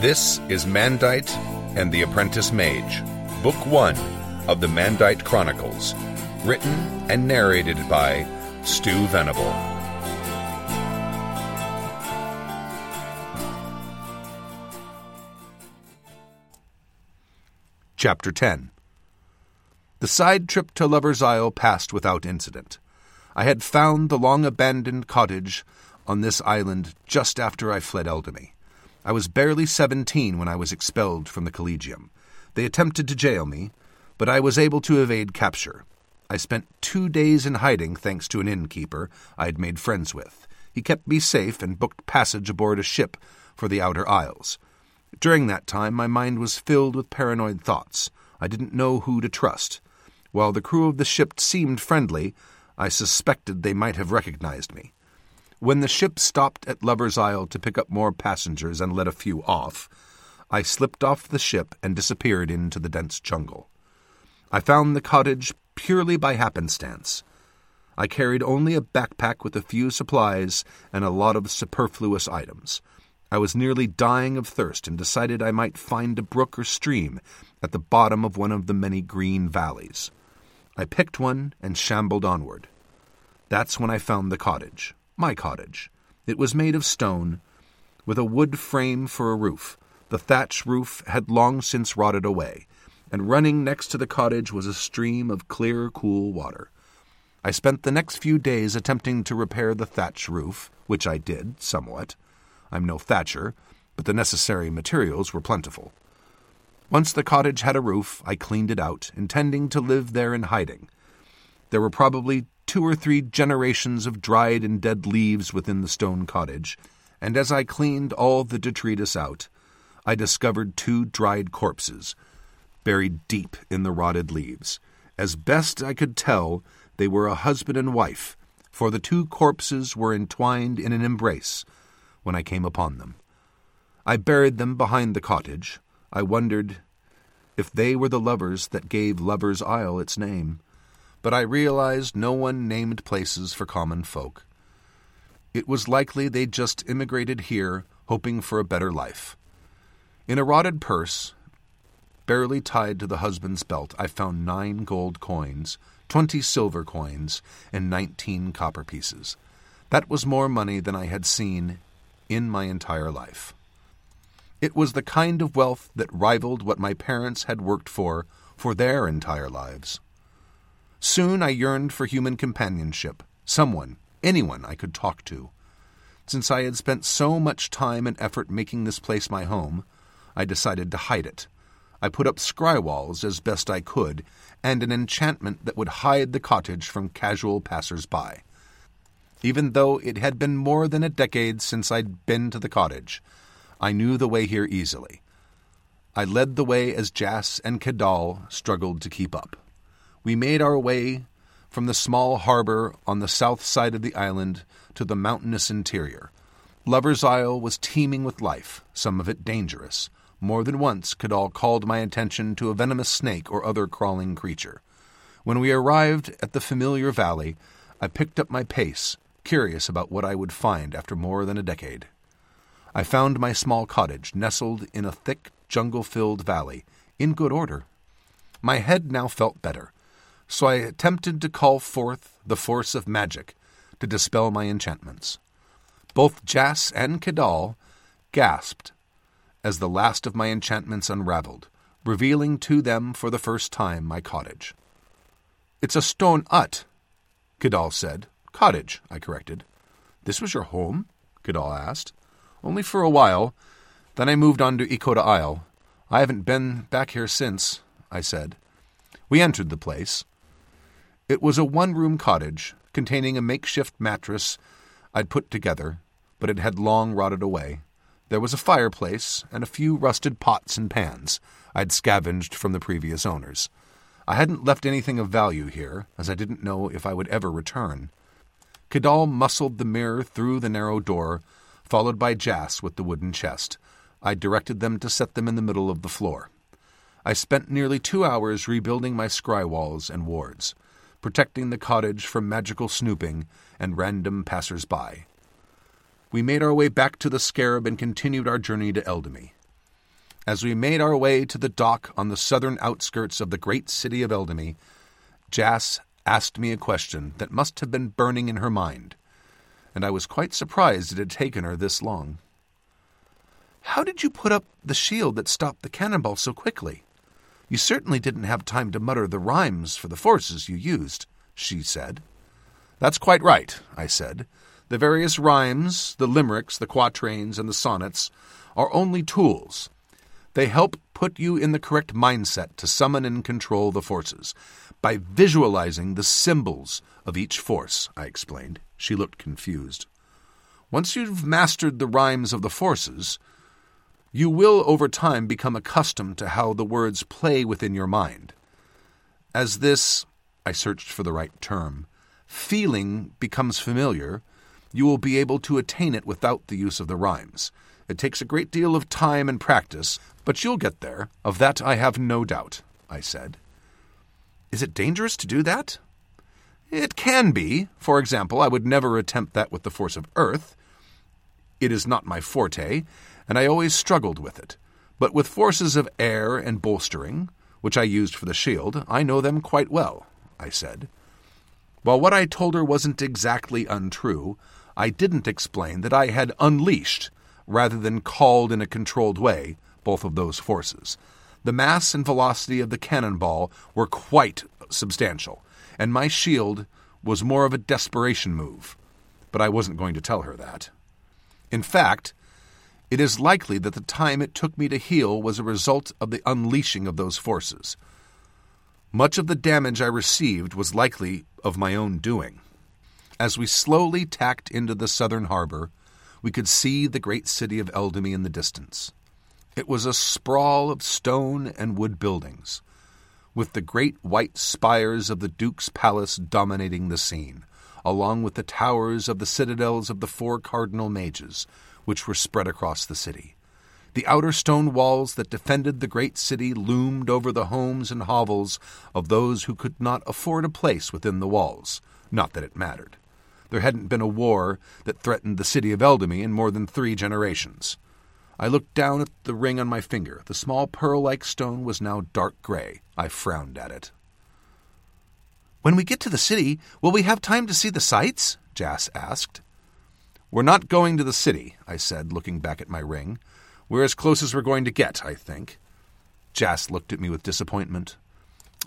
This is Mandeight and the Apprentice Mage, Book One of the Mandeight Chronicles, written and narrated by Stu Venable. Chapter 10 The side trip to Lover's Isle passed without incident. I had found the long abandoned cottage on this island just after I fled Eldamy. I was barely seventeen when I was expelled from the Collegium. They attempted to jail me, but I was able to evade capture. I spent two days in hiding thanks to an innkeeper I had made friends with. He kept me safe and booked passage aboard a ship for the Outer Isles. During that time, my mind was filled with paranoid thoughts. I didn't know who to trust. While the crew of the ship seemed friendly, I suspected they might have recognized me. When the ship stopped at Lover's Isle to pick up more passengers and let a few off, I slipped off the ship and disappeared into the dense jungle. I found the cottage purely by happenstance. I carried only a backpack with a few supplies and a lot of superfluous items. I was nearly dying of thirst and decided I might find a brook or stream at the bottom of one of the many green valleys. I picked one and shambled onward. That's when I found the cottage my cottage. It was made of stone, with a wood frame for a roof. The thatch roof had long since rotted away, and running next to the cottage was a stream of clear, cool water. I spent the next few days attempting to repair the thatch roof, which I did, somewhat. I'm no thatcher, but the necessary materials were plentiful. Once the cottage had a roof, I cleaned it out, intending to live there in hiding. There were probably two or three generations of dried and dead leaves within the stone cottage, and as I cleaned all the detritus out, I discovered two dried corpses, buried deep in the rotted leaves. As best I could tell, they were a husband and wife, for the two corpses were entwined in an embrace when I came upon them. I buried them behind the cottage. I wondered if they were the lovers that gave Lover's Isle its name but I realized no one named places for common folk. It was likely they'd just immigrated here, hoping for a better life. In a rotted purse, barely tied to the husband's belt, I found nine gold coins, twenty silver coins, and nineteen copper pieces. That was more money than I had seen in my entire life. It was the kind of wealth that rivaled what my parents had worked for for their entire lives. Soon I yearned for human companionship, someone, anyone I could talk to. Since I had spent so much time and effort making this place my home, I decided to hide it. I put up scry walls as best I could, and an enchantment that would hide the cottage from casual passers by. Even though it had been more than a decade since I'd been to the cottage, I knew the way here easily. I led the way as Jas and Kedal struggled to keep up we made our way from the small harbor on the south side of the island to the mountainous interior. Lover's Isle was teeming with life, some of it dangerous. More than once, Kedal called my attention to a venomous snake or other crawling creature. When we arrived at the familiar valley, I picked up my pace, curious about what I would find after more than a decade. I found my small cottage nestled in a thick, jungle filled valley, in good order. My head now felt better so I attempted to call forth the force of magic to dispel my enchantments. Both Jas and Kedal gasped as the last of my enchantments unraveled, revealing to them for the first time my cottage. It's a stone hut, Kedal said. Cottage, I corrected. This was your home? Kedal asked. Only for a while. Then I moved on to Ikota Isle. I haven't been back here since, I said. We entered the place. It was a one room cottage containing a makeshift mattress I'd put together, but it had long rotted away. There was a fireplace and a few rusted pots and pans I'd scavenged from the previous owners. I hadn't left anything of value here, as I didn't know if I would ever return. Kedal muscled the mirror through the narrow door, followed by Jas with the wooden chest. I directed them to set them in the middle of the floor. I spent nearly two hours rebuilding my scry walls and wards protecting the cottage from magical snooping and random passers-by. We made our way back to the Scarab and continued our journey to Eldamy. As we made our way to the dock on the southern outskirts of the great city of Eldamy, Jas asked me a question that must have been burning in her mind, and I was quite surprised it had taken her this long. How did you put up the shield that stopped the cannonball so quickly? You certainly didn't have time to mutter the rhymes for the forces you used, she said. That's quite right, I said. The various rhymes, the limericks, the quatrains, and the sonnets are only tools. They help put you in the correct mindset to summon and control the forces by visualizing the symbols of each force, I explained. She looked confused. Once you've mastered the rhymes of the forces, you will over time become accustomed to how the words play within your mind. As this, I searched for the right term, feeling becomes familiar, you will be able to attain it without the use of the rhymes. It takes a great deal of time and practice, but you'll get there. Of that I have no doubt, I said. Is it dangerous to do that? It can be. For example, I would never attempt that with the force of earth. It is not my forte, and I always struggled with it. But with forces of air and bolstering, which I used for the shield, I know them quite well, I said. While what I told her wasn't exactly untrue, I didn't explain that I had unleashed, rather than called in a controlled way, both of those forces. The mass and velocity of the cannonball were quite substantial, and my shield was more of a desperation move. But I wasn't going to tell her that. In fact, it is likely that the time it took me to heal was a result of the unleashing of those forces. Much of the damage I received was likely of my own doing. As we slowly tacked into the southern harbor, we could see the great city of Eldamy in the distance. It was a sprawl of stone and wood buildings, with the great white spires of the Duke's palace dominating the scene, along with the towers of the citadels of the four cardinal mages, which were spread across the city. The outer stone walls that defended the great city loomed over the homes and hovels of those who could not afford a place within the walls. Not that it mattered. There hadn't been a war that threatened the city of Eldamy in more than three generations. I looked down at the ring on my finger. The small pearl like stone was now dark gray. I frowned at it. When we get to the city, will we have time to see the sights? Jas asked. We're not going to the city, I said, looking back at my ring. We're as close as we're going to get, I think. Jas looked at me with disappointment.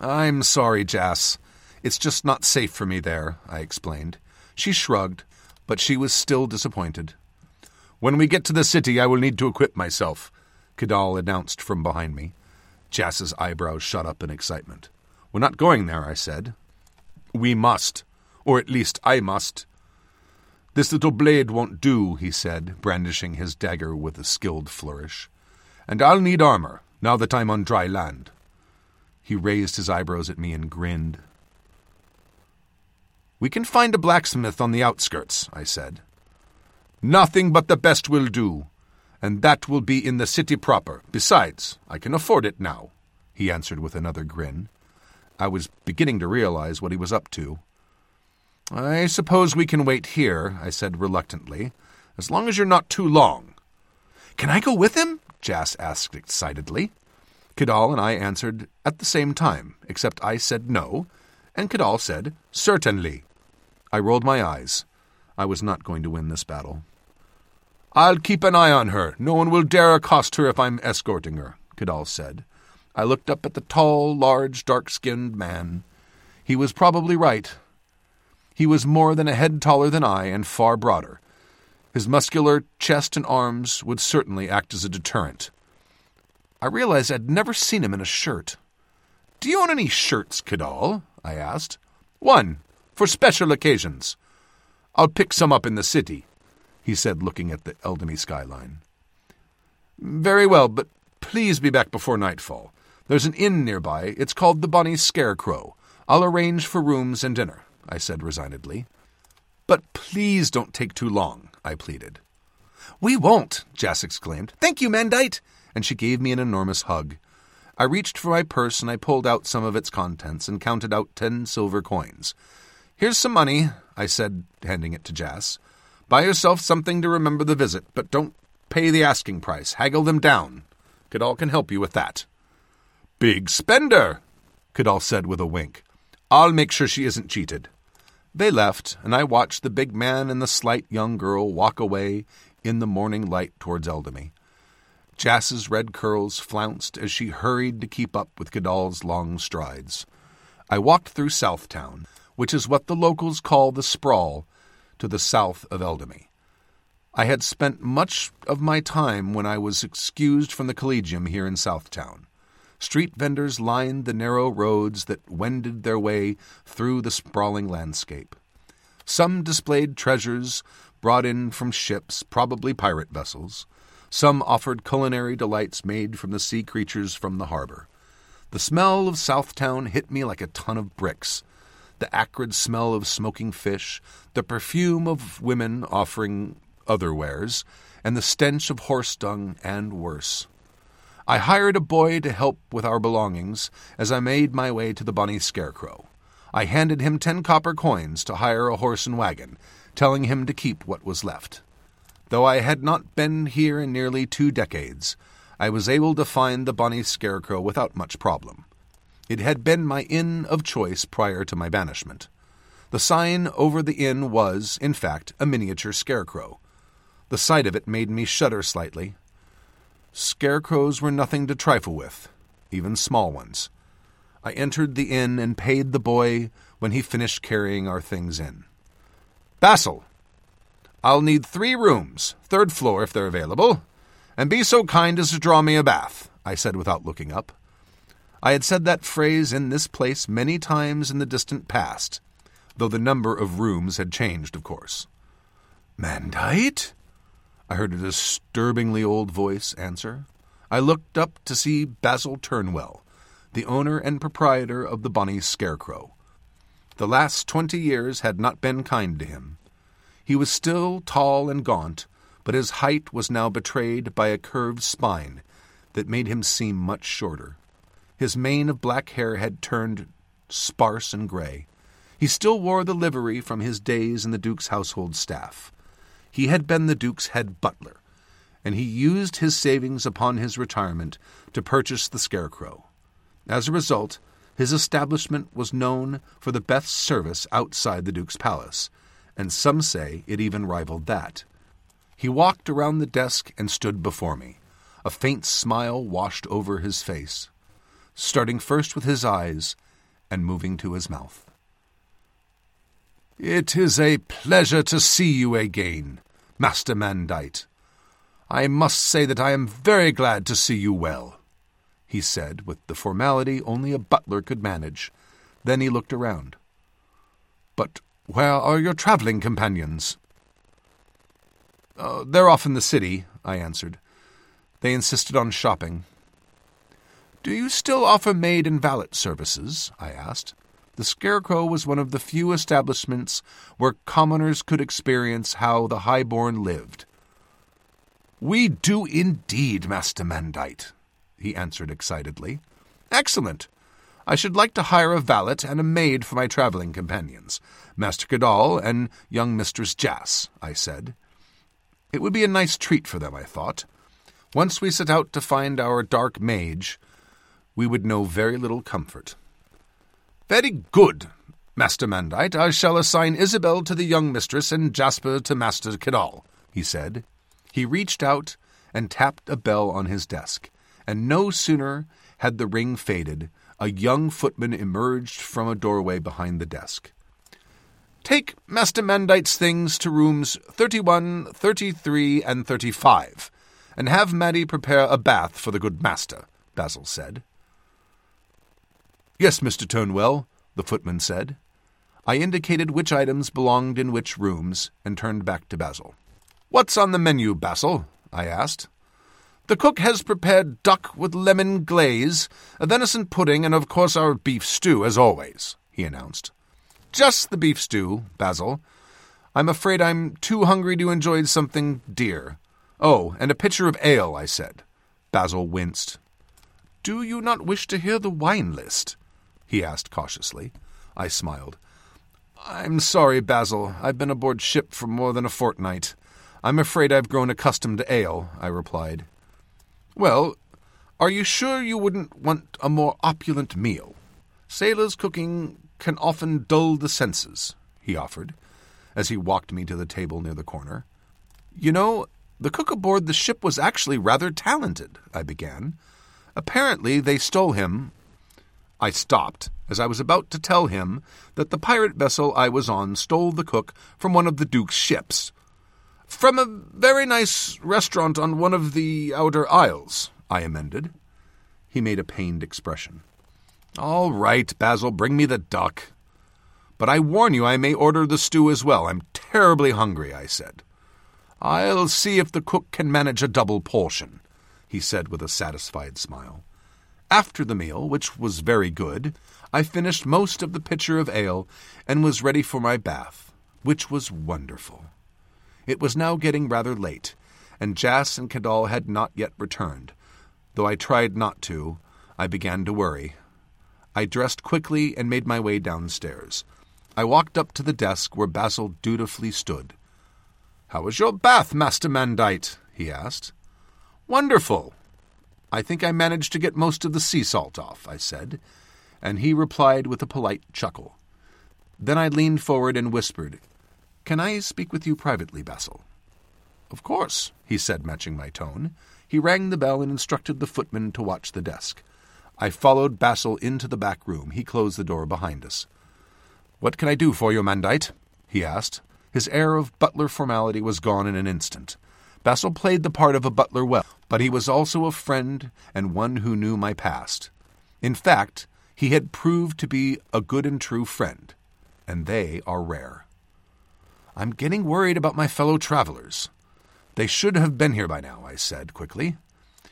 I'm sorry, Jas. It's just not safe for me there, I explained. She shrugged, but she was still disappointed. When we get to the city, I will need to equip myself, Kadal announced from behind me. Jas's eyebrows shot up in excitement. We're not going there, I said. We must, or at least I must. This little blade won't do, he said, brandishing his dagger with a skilled flourish. And I'll need armor, now that I'm on dry land. He raised his eyebrows at me and grinned. We can find a blacksmith on the outskirts, I said. Nothing but the best will do, and that will be in the city proper. Besides, I can afford it now, he answered with another grin. I was beginning to realize what he was up to. I suppose we can wait here, I said reluctantly, as long as you're not too long. Can I go with him? Jas asked excitedly. Kadal and I answered at the same time, except I said no, and Kadal said, Certainly. I rolled my eyes. I was not going to win this battle. I'll keep an eye on her. No one will dare accost her if I'm escorting her, Kadal said. I looked up at the tall, large, dark skinned man. He was probably right. He was more than a head taller than I and far broader. His muscular chest and arms would certainly act as a deterrent. I realized I'd never seen him in a shirt. Do you own any shirts, Kadal? I asked. One, for special occasions. I'll pick some up in the city, he said, looking at the Eldamy skyline. Very well, but please be back before nightfall. There's an inn nearby. It's called the Bonny Scarecrow. I'll arrange for rooms and dinner, I said resignedly. But please don't take too long, I pleaded. We won't, Jas exclaimed. Thank you, Mandeight! And she gave me an enormous hug. I reached for my purse and I pulled out some of its contents and counted out ten silver coins. Here's some money, I said, handing it to Jas. Buy yourself something to remember the visit, but don't pay the asking price. Haggle them down. Cadal can help you with that. Big spender, Cadal said with a wink. I'll make sure she isn't cheated. They left, and I watched the big man and the slight young girl walk away in the morning light towards Eldamy. Jas's red curls flounced as she hurried to keep up with Cadal's long strides. I walked through Southtown, which is what the locals call the sprawl, to the south of Eldamy. I had spent much of my time when I was excused from the Collegium here in Southtown. Street vendors lined the narrow roads that wended their way through the sprawling landscape. Some displayed treasures brought in from ships, probably pirate vessels. Some offered culinary delights made from the sea creatures from the harbor. The smell of Southtown hit me like a ton of bricks. The acrid smell of smoking fish, the perfume of women offering other wares, and the stench of horse dung and worse. I hired a boy to help with our belongings as I made my way to the Bonny Scarecrow. I handed him ten copper coins to hire a horse and wagon, telling him to keep what was left. Though I had not been here in nearly two decades, I was able to find the Bonny Scarecrow without much problem. It had been my inn of choice prior to my banishment. The sign over the inn was, in fact, a miniature scarecrow, the sight of it made me shudder slightly. Scarecrows were nothing to trifle with, even small ones. I entered the inn and paid the boy when he finished carrying our things in. Basil, I'll need three rooms, third floor if they're available, and be so kind as to draw me a bath, I said without looking up. I had said that phrase in this place many times in the distant past, though the number of rooms had changed, of course. Mandeight? I heard a disturbingly old voice answer. I looked up to see Basil Turnwell, the owner and proprietor of the Bonny Scarecrow. The last twenty years had not been kind to him. He was still tall and gaunt, but his height was now betrayed by a curved spine that made him seem much shorter. His mane of black hair had turned sparse and gray. He still wore the livery from his days in the Duke's household staff. He had been the Duke's head butler, and he used his savings upon his retirement to purchase the Scarecrow. As a result, his establishment was known for the best service outside the Duke's palace, and some say it even rivaled that. He walked around the desk and stood before me. A faint smile washed over his face, starting first with his eyes and moving to his mouth. It is a pleasure to see you again, Master Mandeight. I must say that I am very glad to see you well, he said, with the formality only a butler could manage. Then he looked around. But where are your travelling companions? Uh, they're off in the city, I answered. They insisted on shopping. Do you still offer maid and valet services? I asked. The Scarecrow was one of the few establishments where commoners could experience how the highborn lived. We do indeed, Master Mandeight, he answered excitedly. Excellent. I should like to hire a valet and a maid for my travelling companions, Master Cadal and young Mistress Jas, I said. It would be a nice treat for them, I thought. Once we set out to find our dark mage, we would know very little comfort. Very good, Master Mandeight. I shall assign Isabel to the young mistress and Jasper to Master Cadal, he said. He reached out and tapped a bell on his desk, and no sooner had the ring faded, a young footman emerged from a doorway behind the desk. Take Master Mandeight's things to rooms 31, 33, and 35, and have Maddie prepare a bath for the good master, Basil said. Yes, Mr. Turnwell, the footman said. I indicated which items belonged in which rooms and turned back to Basil. What's on the menu, Basil? I asked. The cook has prepared duck with lemon glaze, a venison pudding, and of course our beef stew, as always, he announced. Just the beef stew, Basil. I'm afraid I'm too hungry to enjoy something dear. Oh, and a pitcher of ale, I said. Basil winced. Do you not wish to hear the wine list? He asked cautiously. I smiled. I'm sorry, Basil. I've been aboard ship for more than a fortnight. I'm afraid I've grown accustomed to ale, I replied. Well, Are you sure you wouldn't want a more opulent meal? Sailors' cooking can often dull the senses, he offered, as he walked me to the table near the corner. You know, the cook aboard the ship was actually rather talented, I began. Apparently, they stole him. I stopped as I was about to tell him that the pirate vessel I was on stole the cook from one of the Duke's ships. From a very nice restaurant on one of the outer isles, I amended. He made a pained expression. All right, Basil, bring me the duck. But I warn you I may order the stew as well. I'm terribly hungry, I said. I'll see if the cook can manage a double portion, he said with a satisfied smile. After the meal, which was very good, I finished most of the pitcher of ale and was ready for my bath, which was wonderful. It was now getting rather late, and Jas and Cadal had not yet returned. Though I tried not to, I began to worry. I dressed quickly and made my way downstairs. I walked up to the desk where Basil dutifully stood. How was your bath, Master Mandeight? he asked. Wonderful. I think I managed to get most of the sea salt off, I said, and he replied with a polite chuckle. Then I leaned forward and whispered, Can I speak with you privately, Basil? Of course, he said, matching my tone. He rang the bell and instructed the footman to watch the desk. I followed Basil into the back room. He closed the door behind us. What can I do for you, Mandeight? he asked. His air of butler formality was gone in an instant. Basil played the part of a butler well, but he was also a friend and one who knew my past. In fact, he had proved to be a good and true friend, and they are rare. I'm getting worried about my fellow travelers. They should have been here by now, I said quickly.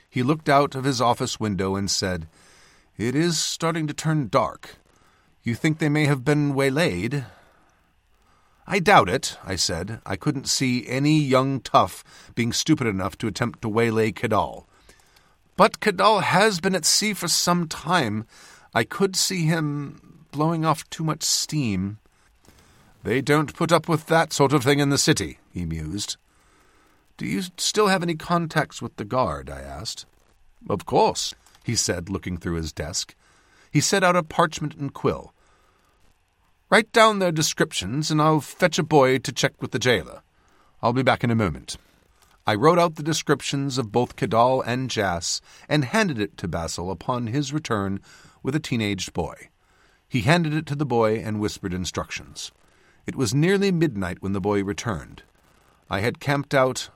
He looked out of his office window and said, It is starting to turn dark. You think they may have been waylaid? I doubt it, I said. I couldn't see any young tough being stupid enough to attempt to waylay Cadoll. But Cadoll has been at sea for some time. I could see him blowing off too much steam. They don't put up with that sort of thing in the city, he mused. Do you still have any contacts with the guard? I asked. Of course, he said, looking through his desk. He set out a parchment and quill. Write down their descriptions, and I'll fetch a boy to check with the jailer. I'll be back in a moment. I wrote out the descriptions of both Cadoll and Jas and handed it to Basil upon his return with a teenaged boy. He handed it to the boy and whispered instructions. It was nearly midnight when the boy returned. I had camped out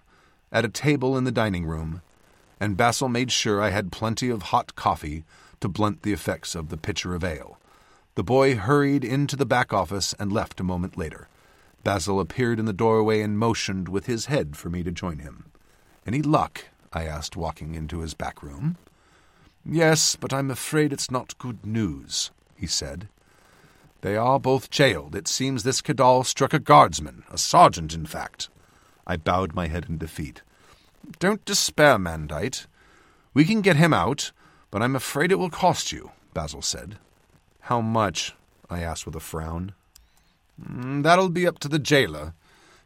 at a table in the dining room, and Basil made sure I had plenty of hot coffee to blunt the effects of the pitcher of ale. The boy hurried into the back office and left a moment later. Basil appeared in the doorway and motioned with his head for me to join him. Any luck? I asked, walking into his back room. Yes, but I'm afraid it's not good news, he said. They are both jailed. It seems this Cadoll struck a guardsman, a sergeant, in fact. I bowed my head in defeat. Don't despair, Mandeight. We can get him out, but I'm afraid it will cost you, Basil said. How much? I asked with a frown. Mm, that'll be up to the jailer.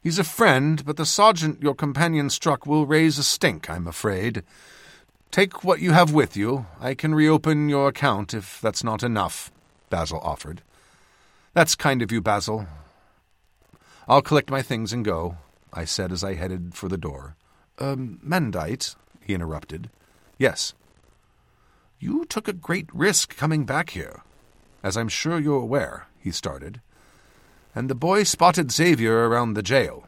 He's a friend, but the sergeant your companion struck will raise a stink, I'm afraid. Take what you have with you. I can reopen your account if that's not enough, Basil offered. That's kind of you, Basil. I'll collect my things and go, I said as I headed for the door. Um, Mandeight, he interrupted. Yes. You took a great risk coming back here as I'm sure you're aware, he started. And the boy spotted Xavier around the jail.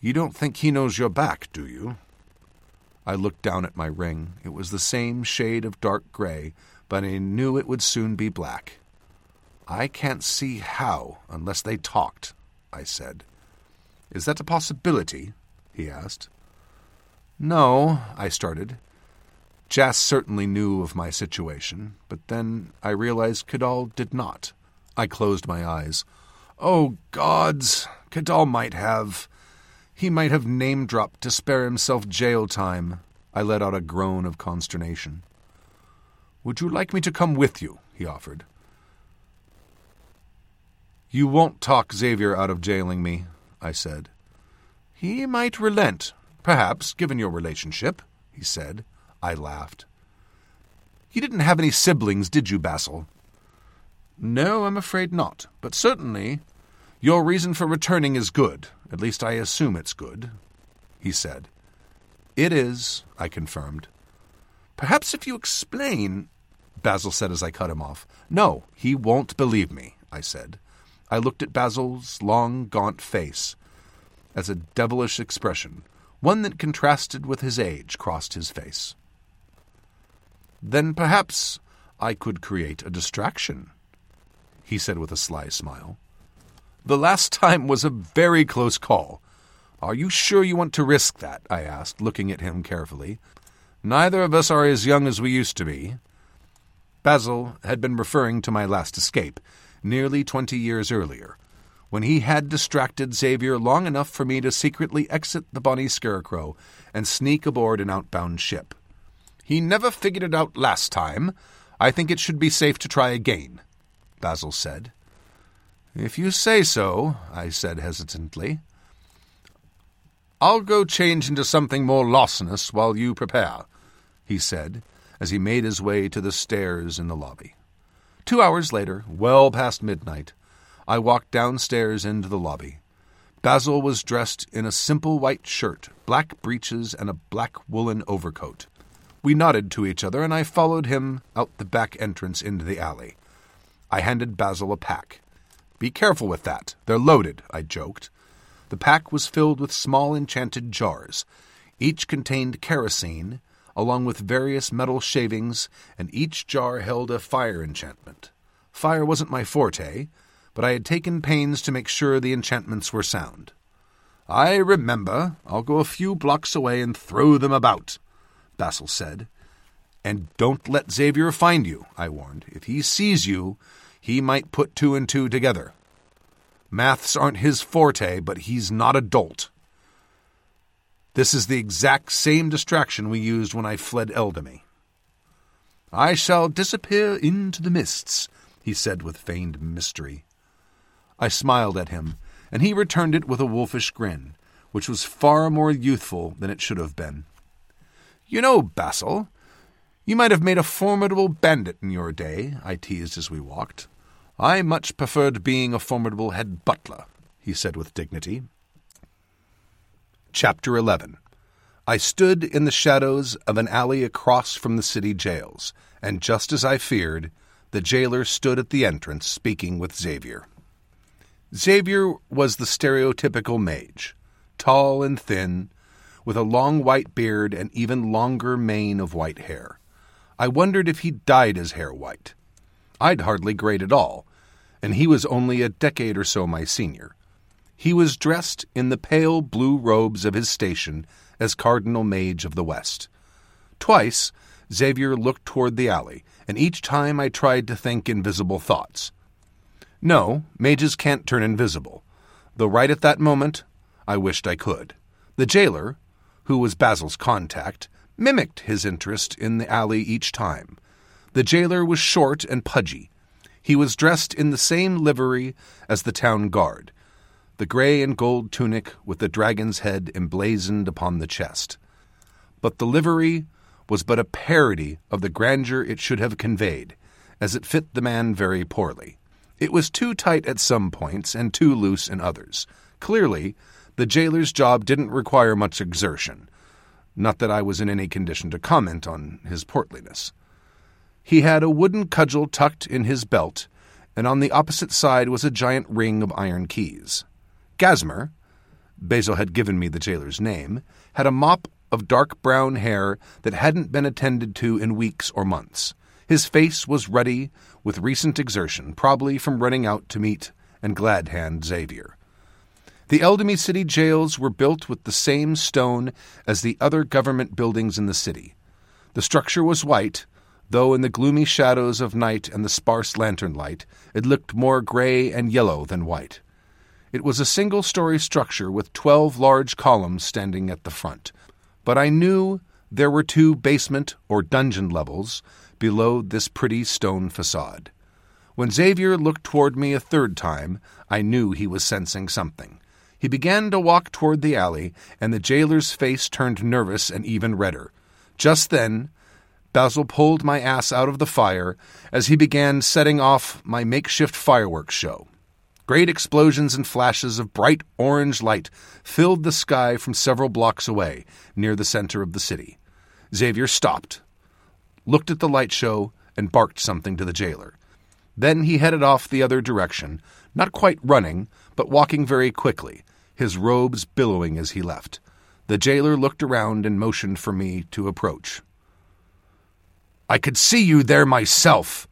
You don't think he knows you're back, do you? I looked down at my ring. It was the same shade of dark gray, but I knew it would soon be black. I can't see how, unless they talked, I said. Is that a possibility? he asked. No, I started. Jas certainly knew of my situation, but then I realized Cadoll did not. I closed my eyes. Oh, gods! Cadoll might have. He might have name dropped to spare himself jail time. I let out a groan of consternation. Would you like me to come with you? he offered. You won't talk Xavier out of jailing me, I said. He might relent, perhaps, given your relationship, he said. I laughed. You didn't have any siblings, did you, Basil? No, I'm afraid not. But certainly your reason for returning is good. At least I assume it's good, he said. It is, I confirmed. Perhaps if you explain, Basil said as I cut him off. No, he won't believe me, I said. I looked at Basil's long, gaunt face as a devilish expression, one that contrasted with his age, crossed his face. Then perhaps I could create a distraction, he said with a sly smile. The last time was a very close call. Are you sure you want to risk that? I asked, looking at him carefully. Neither of us are as young as we used to be. Basil had been referring to my last escape, nearly twenty years earlier, when he had distracted Xavier long enough for me to secretly exit the Bonnie Scarecrow and sneak aboard an outbound ship. He never figured it out last time. I think it should be safe to try again, Basil said. If you say so, I said hesitantly. I'll go change into something more larcenous while you prepare, he said, as he made his way to the stairs in the lobby. Two hours later, well past midnight, I walked downstairs into the lobby. Basil was dressed in a simple white shirt, black breeches, and a black woolen overcoat. We nodded to each other, and I followed him out the back entrance into the alley. I handed Basil a pack. Be careful with that. They're loaded, I joked. The pack was filled with small enchanted jars. Each contained kerosene, along with various metal shavings, and each jar held a fire enchantment. Fire wasn't my forte, but I had taken pains to make sure the enchantments were sound. I remember. I'll go a few blocks away and throw them about. Basil said. And don't let Xavier find you, I warned. If he sees you, he might put two and two together. Maths aren't his forte, but he's not a dolt. This is the exact same distraction we used when I fled Eldamy. I shall disappear into the mists, he said with feigned mystery. I smiled at him, and he returned it with a wolfish grin, which was far more youthful than it should have been. You know, Basil, you might have made a formidable bandit in your day, I teased as we walked. I much preferred being a formidable head butler, he said with dignity. Chapter 11 I stood in the shadows of an alley across from the city jails, and just as I feared, the jailer stood at the entrance speaking with Xavier. Xavier was the stereotypical mage, tall and thin, with a long white beard and even longer mane of white hair. I wondered if he dyed his hair white. I'd hardly grayed at all, and he was only a decade or so my senior. He was dressed in the pale blue robes of his station as Cardinal Mage of the West. Twice, Xavier looked toward the alley, and each time I tried to think invisible thoughts. No, mages can't turn invisible, though right at that moment I wished I could. The jailer, who was Basil's contact, mimicked his interest in the alley each time. The jailer was short and pudgy. He was dressed in the same livery as the town guard the grey and gold tunic with the dragon's head emblazoned upon the chest. But the livery was but a parody of the grandeur it should have conveyed, as it fit the man very poorly. It was too tight at some points and too loose in others. Clearly, the jailer's job didn't require much exertion. Not that I was in any condition to comment on his portliness. He had a wooden cudgel tucked in his belt, and on the opposite side was a giant ring of iron keys. Gasmer, Basil had given me the jailer's name, had a mop of dark brown hair that hadn't been attended to in weeks or months. His face was ruddy with recent exertion, probably from running out to meet and glad hand Xavier. The Eldamy City jails were built with the same stone as the other government buildings in the city. The structure was white, though in the gloomy shadows of night and the sparse lantern light it looked more gray and yellow than white. It was a single story structure with twelve large columns standing at the front, but I knew there were two basement or dungeon levels below this pretty stone facade. When Xavier looked toward me a third time, I knew he was sensing something. He began to walk toward the alley, and the jailer's face turned nervous and even redder. Just then, Basil pulled my ass out of the fire as he began setting off my makeshift fireworks show. Great explosions and flashes of bright orange light filled the sky from several blocks away, near the center of the city. Xavier stopped, looked at the light show, and barked something to the jailer. Then he headed off the other direction, not quite running, but walking very quickly, his robes billowing as he left. The jailer looked around and motioned for me to approach. I could see you there myself.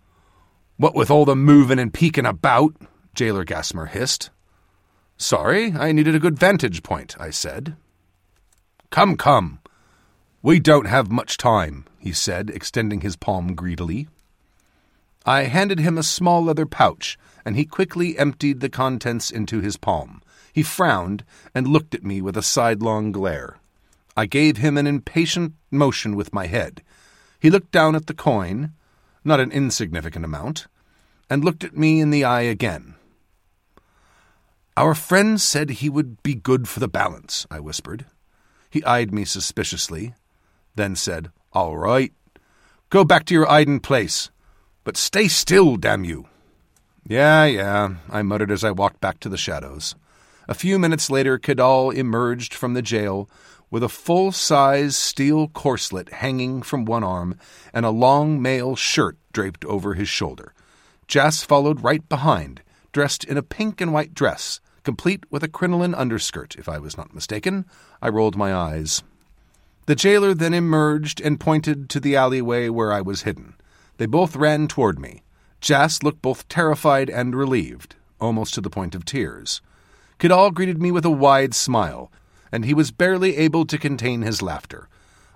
What with all the moving and peeking about, Jailer Gasmer hissed. Sorry, I needed a good vantage point, I said. Come, come. We don't have much time, he said, extending his palm greedily. I handed him a small leather pouch, and he quickly emptied the contents into his palm. He frowned and looked at me with a sidelong glare. I gave him an impatient motion with my head. He looked down at the coin, not an insignificant amount, and looked at me in the eye again. Our friend said he would be good for the balance, I whispered. He eyed me suspiciously, then said, All right. Go back to your Iden place. But stay still, damn you. Yeah, yeah, I muttered as I walked back to the shadows. A few minutes later, Cadal emerged from the jail with a full size steel corselet hanging from one arm and a long mail shirt draped over his shoulder. Jas followed right behind, dressed in a pink and white dress, complete with a crinoline underskirt, if I was not mistaken. I rolled my eyes. The jailer then emerged and pointed to the alleyway where I was hidden. They both ran toward me. Jas looked both terrified and relieved, almost to the point of tears. Cadal greeted me with a wide smile, and he was barely able to contain his laughter.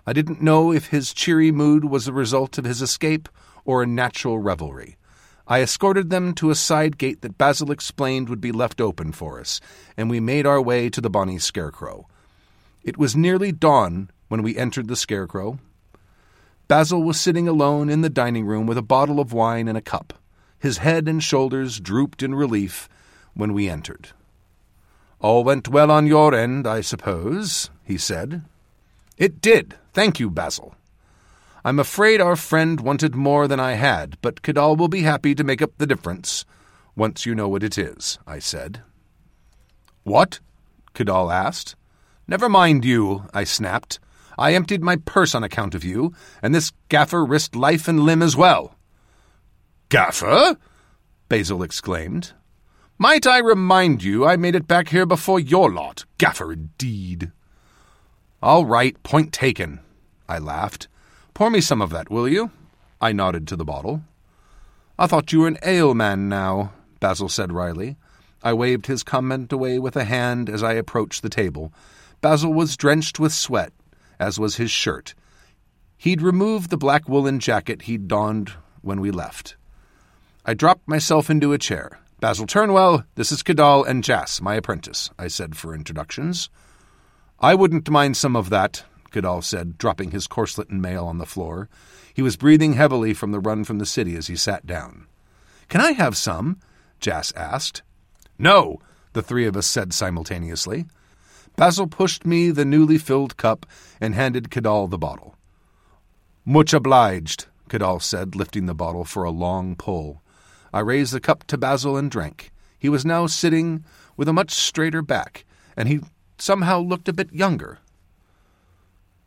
I didn't know if his cheery mood was the result of his escape or a natural revelry. I escorted them to a side gate that Basil explained would be left open for us, and we made our way to the Bonnie Scarecrow. It was nearly dawn when we entered the Scarecrow. Basil was sitting alone in the dining room with a bottle of wine and a cup. His head and shoulders drooped in relief when we entered. All went well on your end, I suppose, he said. It did. Thank you, Basil. I'm afraid our friend wanted more than I had, but Cadal will be happy to make up the difference, once you know what it is, I said. What? Cadal asked. Never mind you, I snapped. I emptied my purse on account of you, and this gaffer risked life and limb as well. Gaffer? Basil exclaimed. Might I remind you I made it back here before your lot? Gaffer indeed. All right, point taken, I laughed. Pour me some of that, will you? I nodded to the bottle. I thought you were an ale man now, Basil said wryly. I waved his comment away with a hand as I approached the table. Basil was drenched with sweat, as was his shirt. He'd removed the black woolen jacket he'd donned when we left. I dropped myself into a chair. Basil Turnwell, this is Cadal and Jas, my apprentice, I said for introductions. I wouldn't mind some of that, Cadal said, dropping his corselet and mail on the floor. He was breathing heavily from the run from the city as he sat down. Can I have some? Jas asked. No, the three of us said simultaneously. Basil pushed me the newly filled cup and handed Cadal the bottle. Much obliged, Cadal said, lifting the bottle for a long pull. I raised the cup to Basil and drank. He was now sitting with a much straighter back, and he somehow looked a bit younger.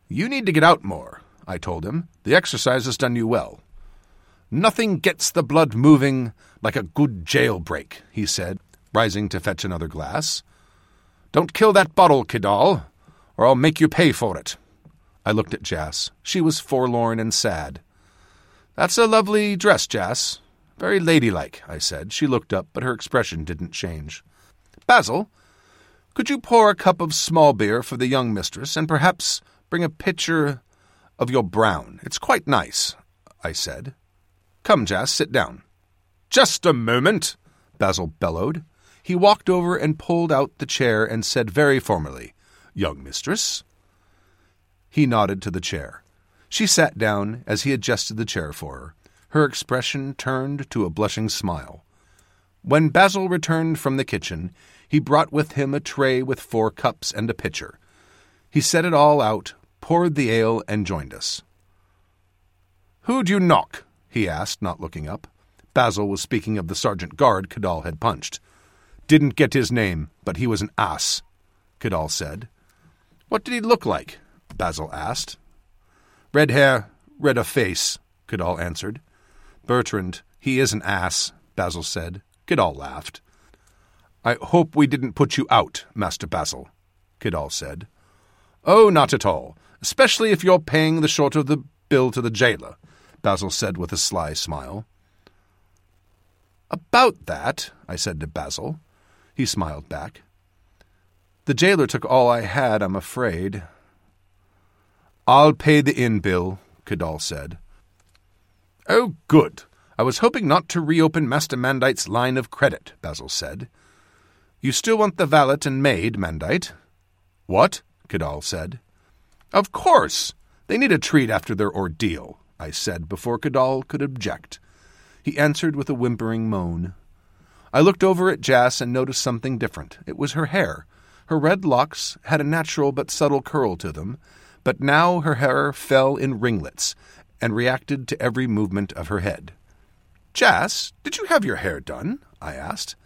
You need to get out more, I told him. The exercise has done you well. Nothing gets the blood moving like a good jailbreak, he said, rising to fetch another glass. Don't kill that bottle, Cadal, or I'll make you pay for it. I looked at Jas. She was forlorn and sad. That's a lovely dress, Jas. Very ladylike, I said. She looked up, but her expression didn't change. Basil, could you pour a cup of small beer for the young mistress, and perhaps Bring a pitcher of your brown. It's quite nice, I said. Come, Jas, sit down. Just a moment, Basil bellowed. He walked over and pulled out the chair and said very formally, Young mistress. He nodded to the chair. She sat down as he adjusted the chair for her. Her expression turned to a blushing smile. When Basil returned from the kitchen, he brought with him a tray with four cups and a pitcher. He set it all out, poured the ale, and joined us. Who'd you knock? he asked, not looking up. Basil was speaking of the sergeant guard Cadoll had punched. Didn't get his name, but he was an ass, Cadoll said. What did he look like? Basil asked. Red hair, red of face, Cadoll answered. Bertrand, he is an ass, Basil said. Cadoll laughed. I hope we didn't put you out, Master Basil, Cadoll said. Oh, not at all, especially if you're paying the short of the bill to the jailer, Basil said with a sly smile. About that, I said to Basil. He smiled back. The jailer took all I had, I'm afraid. I'll pay the inn bill, Cadoll said. Oh, good. I was hoping not to reopen Master Mandeight's line of credit, Basil said. You still want the valet and maid, Mandeight? What? Cadoll said. Of course. They need a treat after their ordeal, I said before Cadoll could object. He answered with a whimpering moan. I looked over at Jas and noticed something different. It was her hair. Her red locks had a natural but subtle curl to them, but now her hair fell in ringlets and reacted to every movement of her head. Jas, did you have your hair done? I asked.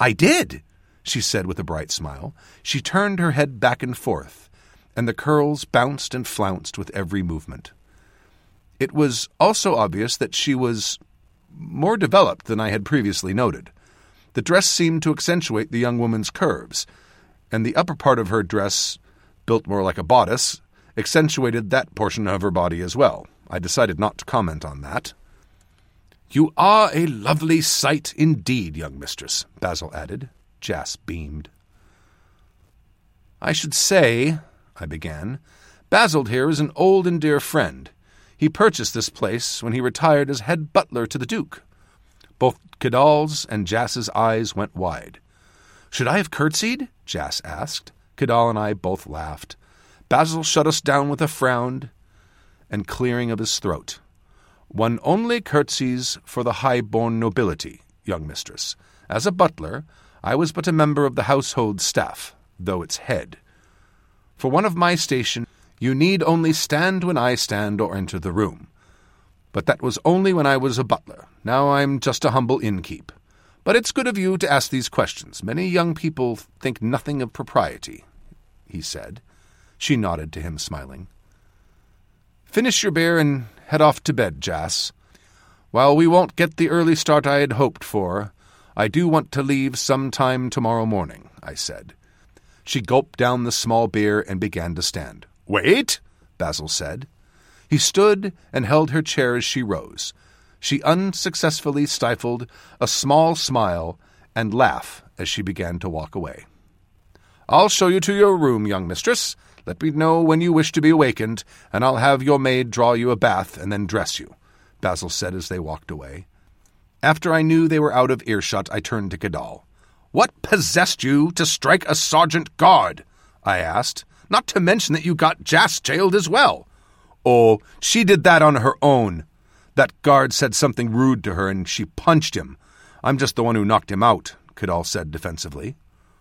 I did, she said with a bright smile. She turned her head back and forth, and the curls bounced and flounced with every movement. It was also obvious that she was more developed than I had previously noted. The dress seemed to accentuate the young woman's curves, and the upper part of her dress, built more like a bodice, accentuated that portion of her body as well. I decided not to comment on that. You are a lovely sight indeed, young mistress, Basil added. Jas beamed. I should say, I began, Basil here is an old and dear friend. He purchased this place when he retired as head butler to the Duke. Both Cadoll's and Jas's eyes went wide. Should I have curtsied? Jas asked. Cadoll and I both laughed. Basil shut us down with a frown and clearing of his throat. One only curtsies for the high-born nobility, young mistress. As a butler, I was but a member of the household staff, though its head. For one of my station, you need only stand when I stand or enter the room. But that was only when I was a butler. Now I'm just a humble innkeep. But it's good of you to ask these questions. Many young people think nothing of propriety, he said. She nodded to him, smiling. Finish your beer and head off to bed, Jas. While we won't get the early start I had hoped for, I do want to leave some time tomorrow morning, I said. She gulped down the small beer and began to stand. Wait, Basil said. He stood and held her chair as she rose. She unsuccessfully stifled a small smile and laugh as she began to walk away. I'll show you to your room, young mistress, let me know when you wish to be awakened, and I'll have your maid draw you a bath and then dress you, Basil said as they walked away. After I knew they were out of earshot, I turned to Cadoll. What possessed you to strike a sergeant guard? I asked. Not to mention that you got Jas jailed as well. Oh, she did that on her own. That guard said something rude to her and she punched him. I'm just the one who knocked him out, Cadoll said defensively.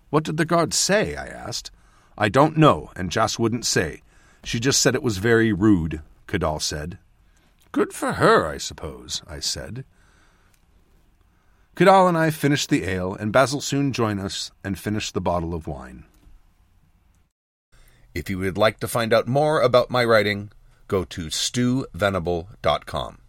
What did the guard say? I asked. I don't know, and Joss wouldn't say. She just said it was very rude, Cadoll said. Good for her, I suppose, I said. Cadoll and I finished the ale, and Basil soon joined us and finished the bottle of wine. If you would like to find out more about my writing, go to stewvenable.com.